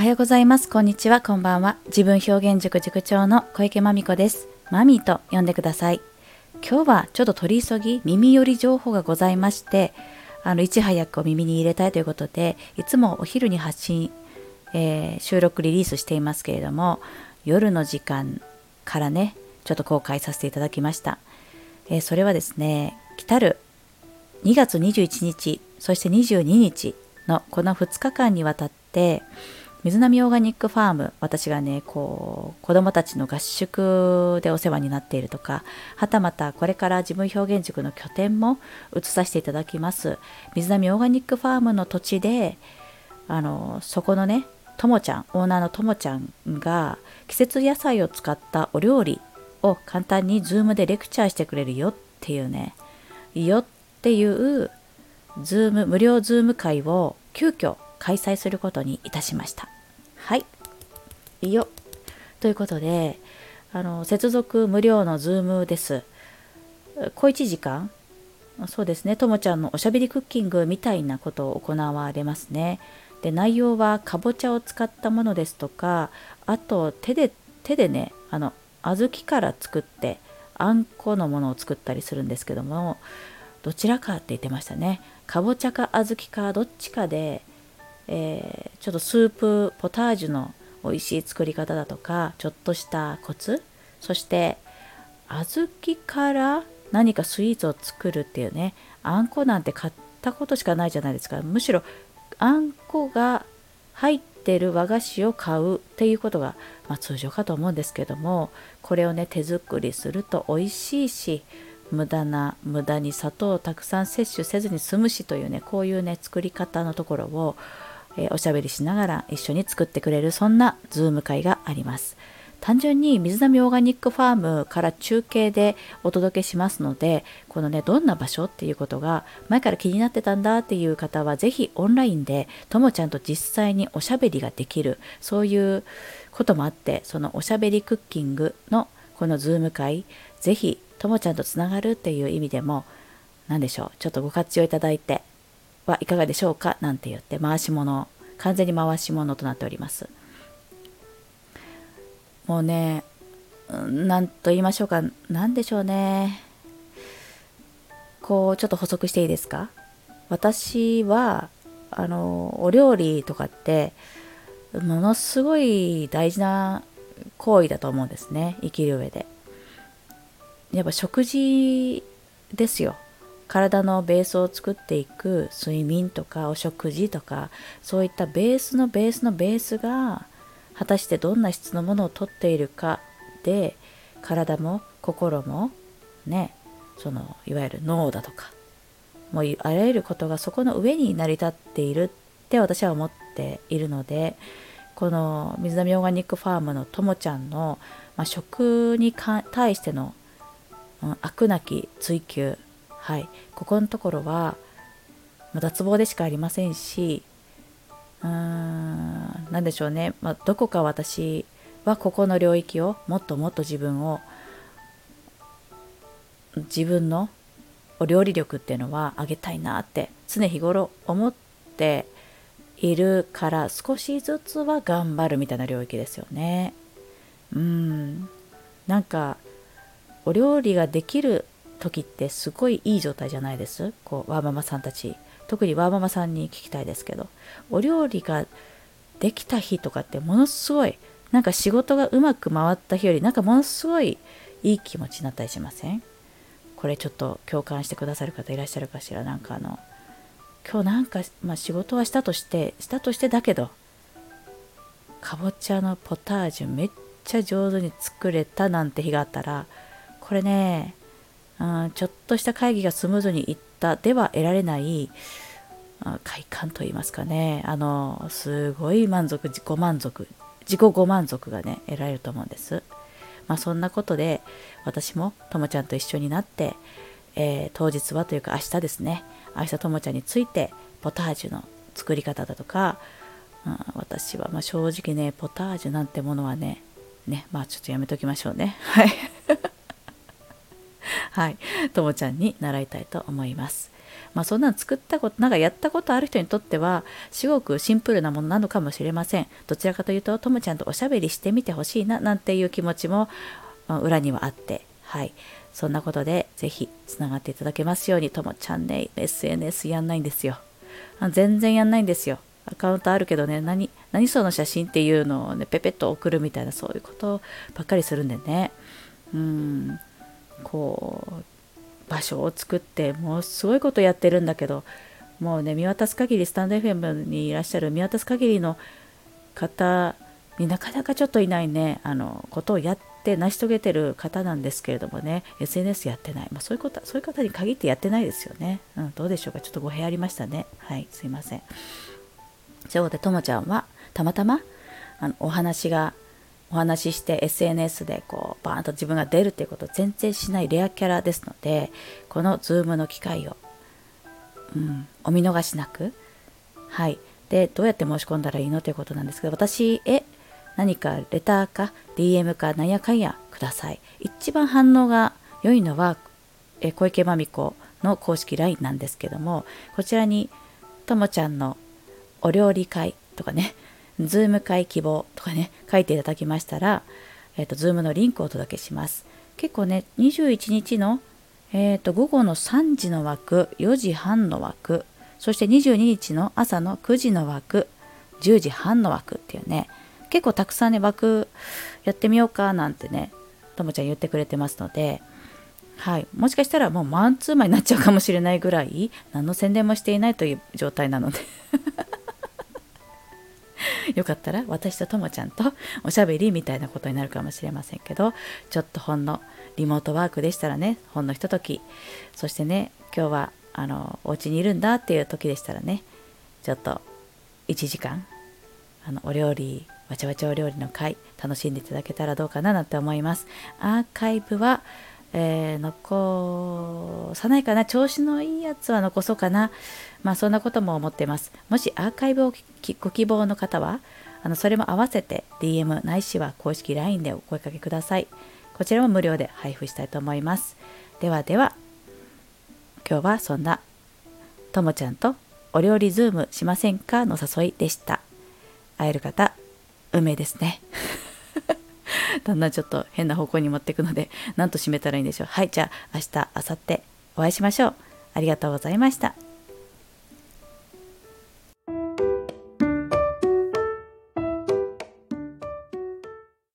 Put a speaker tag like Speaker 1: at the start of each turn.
Speaker 1: はようございます。こんにちは。こんばんは。自分表現塾塾長の小池まみこです。マミーと呼んでください。今日はちょっと取り急ぎ耳寄り情報がございまして、あのいち早く耳に入れたいということで、いつもお昼に発信、えー、収録リリースしていますけれども、夜の時間からね、ちょっと公開させていただきました。えー、それはですね、来たる2月21日、そして22日のこの2日間にわたって、水波オーガニックファーム私がねこう子どもたちの合宿でお世話になっているとかはたまたこれから自分表現塾の拠点も移させていただきます。水波オーガニックファームの土地であのそこのねともちゃんオーナーのともちゃんが季節野菜を使ったお料理を簡単に Zoom でレクチャーしてくれるよっていうねよっていう Zoom 無料 Zoom 会を急遽開催することにいたしました。はい。いいよ。ということで、あの接続無料の Zoom です。小1時間？そうですね、ともちゃんのおしゃべりクッキングみたいなことを行われますね。で内容はかぼちゃを使ったものですとかあと手で手でねあの小豆から作ってあんこのものを作ったりするんですけどもどちらかって言ってましたねかぼちゃか小豆かどっちかでえー、ちょっとスープポタージュの美味しい作り方だとかちょっとしたコツそして小豆から何かスイーツを作るっていうねあんこなんて買ったことしかないじゃないですか。むしろあんこが入ってる和菓子を買うっていうことが、まあ、通常かと思うんですけどもこれをね手作りすると美味しいし無駄な無駄に砂糖をたくさん摂取せずに済むしというねこういうね作り方のところをえー、おしゃべりしながら一緒に作ってくれるそんなズーム会があります。単純に水波オーガニックファームから中継でお届けしますのでこのねどんな場所っていうことが前から気になってたんだっていう方は是非オンラインでともちゃんと実際におしゃべりができるそういうこともあってそのおしゃべりクッキングのこのズーム会是非ともちゃんとつながるっていう意味でも何でしょうちょっとご活用いただいてはい。かがでしょうかなんて言って回し物完全に回し物となっておりますもうね何と言い。ましょうか何でしょうねこうちょっと補足してい。い。ですか私はあのお料理とかってものすごい。大事な行為だと思うんですね生きる上でやっぱ食事ですよ体のベースを作っていく睡眠とかお食事とかそういったベースのベースのベースが果たしてどんな質のものをとっているかで体も心もねそのいわゆる脳だとかもうあらゆることがそこの上に成り立っているって私は思っているのでこの水波オーガニックファームのともちゃんの、まあ、食に対しての、うん、飽くなき追求はい、ここのところは、ま脱帽でしかありませんしうーん何でしょうね、まあ、どこか私はここの領域をもっともっと自分を自分のお料理力っていうのは上げたいなって常日頃思っているから少しずつは頑張るみたいな領域ですよね。うん。なんかお料理ができる時ってすごいいい状態じゃないです？こうワーママさんたち。特にワーママさんに聞きたいですけど。お料理ができた日とかってものすごいなんか仕事がうまく回った日よりなんかものすごいいい気持ちになったりしません？これちょっと共感してくださる方いらっしゃるかしら？なんかあの今日なんか、まあ、仕事はしたとしてしたとしてだけどかぼちゃのポタージュめっちゃ上手に作れたなんて日があったらこれねあちょっとした会議がスムーズにいったでは得られない快感といいますかね。あのすごい満足自己満足自己ご満足がね得られると思うんです。まあそんなことで私もともちゃんと一緒になって、えー、当日はというか明日ですね。明日ともちゃんについてポタージュの作り方だとか、うん、私はま正直ねポタージュなんてものはねねまあちょっとやめときましょうね。はい。はい、ともちゃんに習いたいと思います。まあそんなの作ったことなんかやったことある人にとってはすごくシンプルなものなのかもしれません。どちらかというとともちゃんとおしゃべりしてみてほしいななんていう気持ちも裏にはあって。はい。そんなことでぜひつながっていただけますように。ともちゃんね SNS やんないんですよ。全然やんないんですよ。アカウントあるけどね何何その写真っていうのをねペペッと送るみたいなそういうことばっかりするんでね。うん。こう場所を作ってもうすごいことやってるんだけどもうね見渡す限りスタンド FM にいらっしゃる見渡す限りの方になかなかちょっといないねあのことをやって成し遂げてる方なんですけれどもね SNS やってない、まあ、そういうことそういう方に限ってやってないですよね、うん、どうでしょうか？ちょっと語弊ありましたね。はいすいません。ということでともちゃんはたまたまあのお話がお話しして SNS でこうバーンと自分が出るっていうことを全然しないレアキャラですのでこの Zoom の機会を、うん、お見逃しなく。はい。でどうやって申し込んだらいいのということなんですけど私へ何かレターか DM かなんやかんやください。一番反応が良いのはえ小池真美子の公式 LINE なんですけどもこちらにともちゃんのお料理会とかねズーム会希望とかね、書いていただきましたら、えっ、ー、と、ズームのリンクをお届けします。結構ね、21日の、えっ、ー、と、午後の3時の枠、4時半の枠、そして22日の朝の9時の枠、10時半の枠っていうね、結構たくさんね、枠やってみようかなんてね、ともちゃん言ってくれてますので、はい、もしかしたらもうマンツーマンになっちゃうかもしれないぐらい何の宣伝もしていないという状態なので よかったら私とともちゃんとおしゃべりみたいなことになるかもしれませんけどちょっとほんのリモートワークでしたらねほんのひととき。そしてね今日はあのお家にいるんだっていう時でしたらねちょっと1時間あのお料理わちゃわちゃお料理の会楽しんでいただけたらどうかななんて思います。アーカイブはえー、残さないかな調子のいいやつは残そうかな。まあそんなことも思ってます。もしアーカイブをご希望の方はあのそれも合わせて DM ないしは公式 LINE でお声かけください。こちらも無料で配布したいと思います。ではでは今日はそんなともちゃんとお料理ズームしませんかの誘いでした。会える方運命ですね。だんだんちょっと変な方向に持っていくので、何と締めたらいいんでしょう。はい、じゃあ明日、明後日お会いしましょう。ありがとうございました。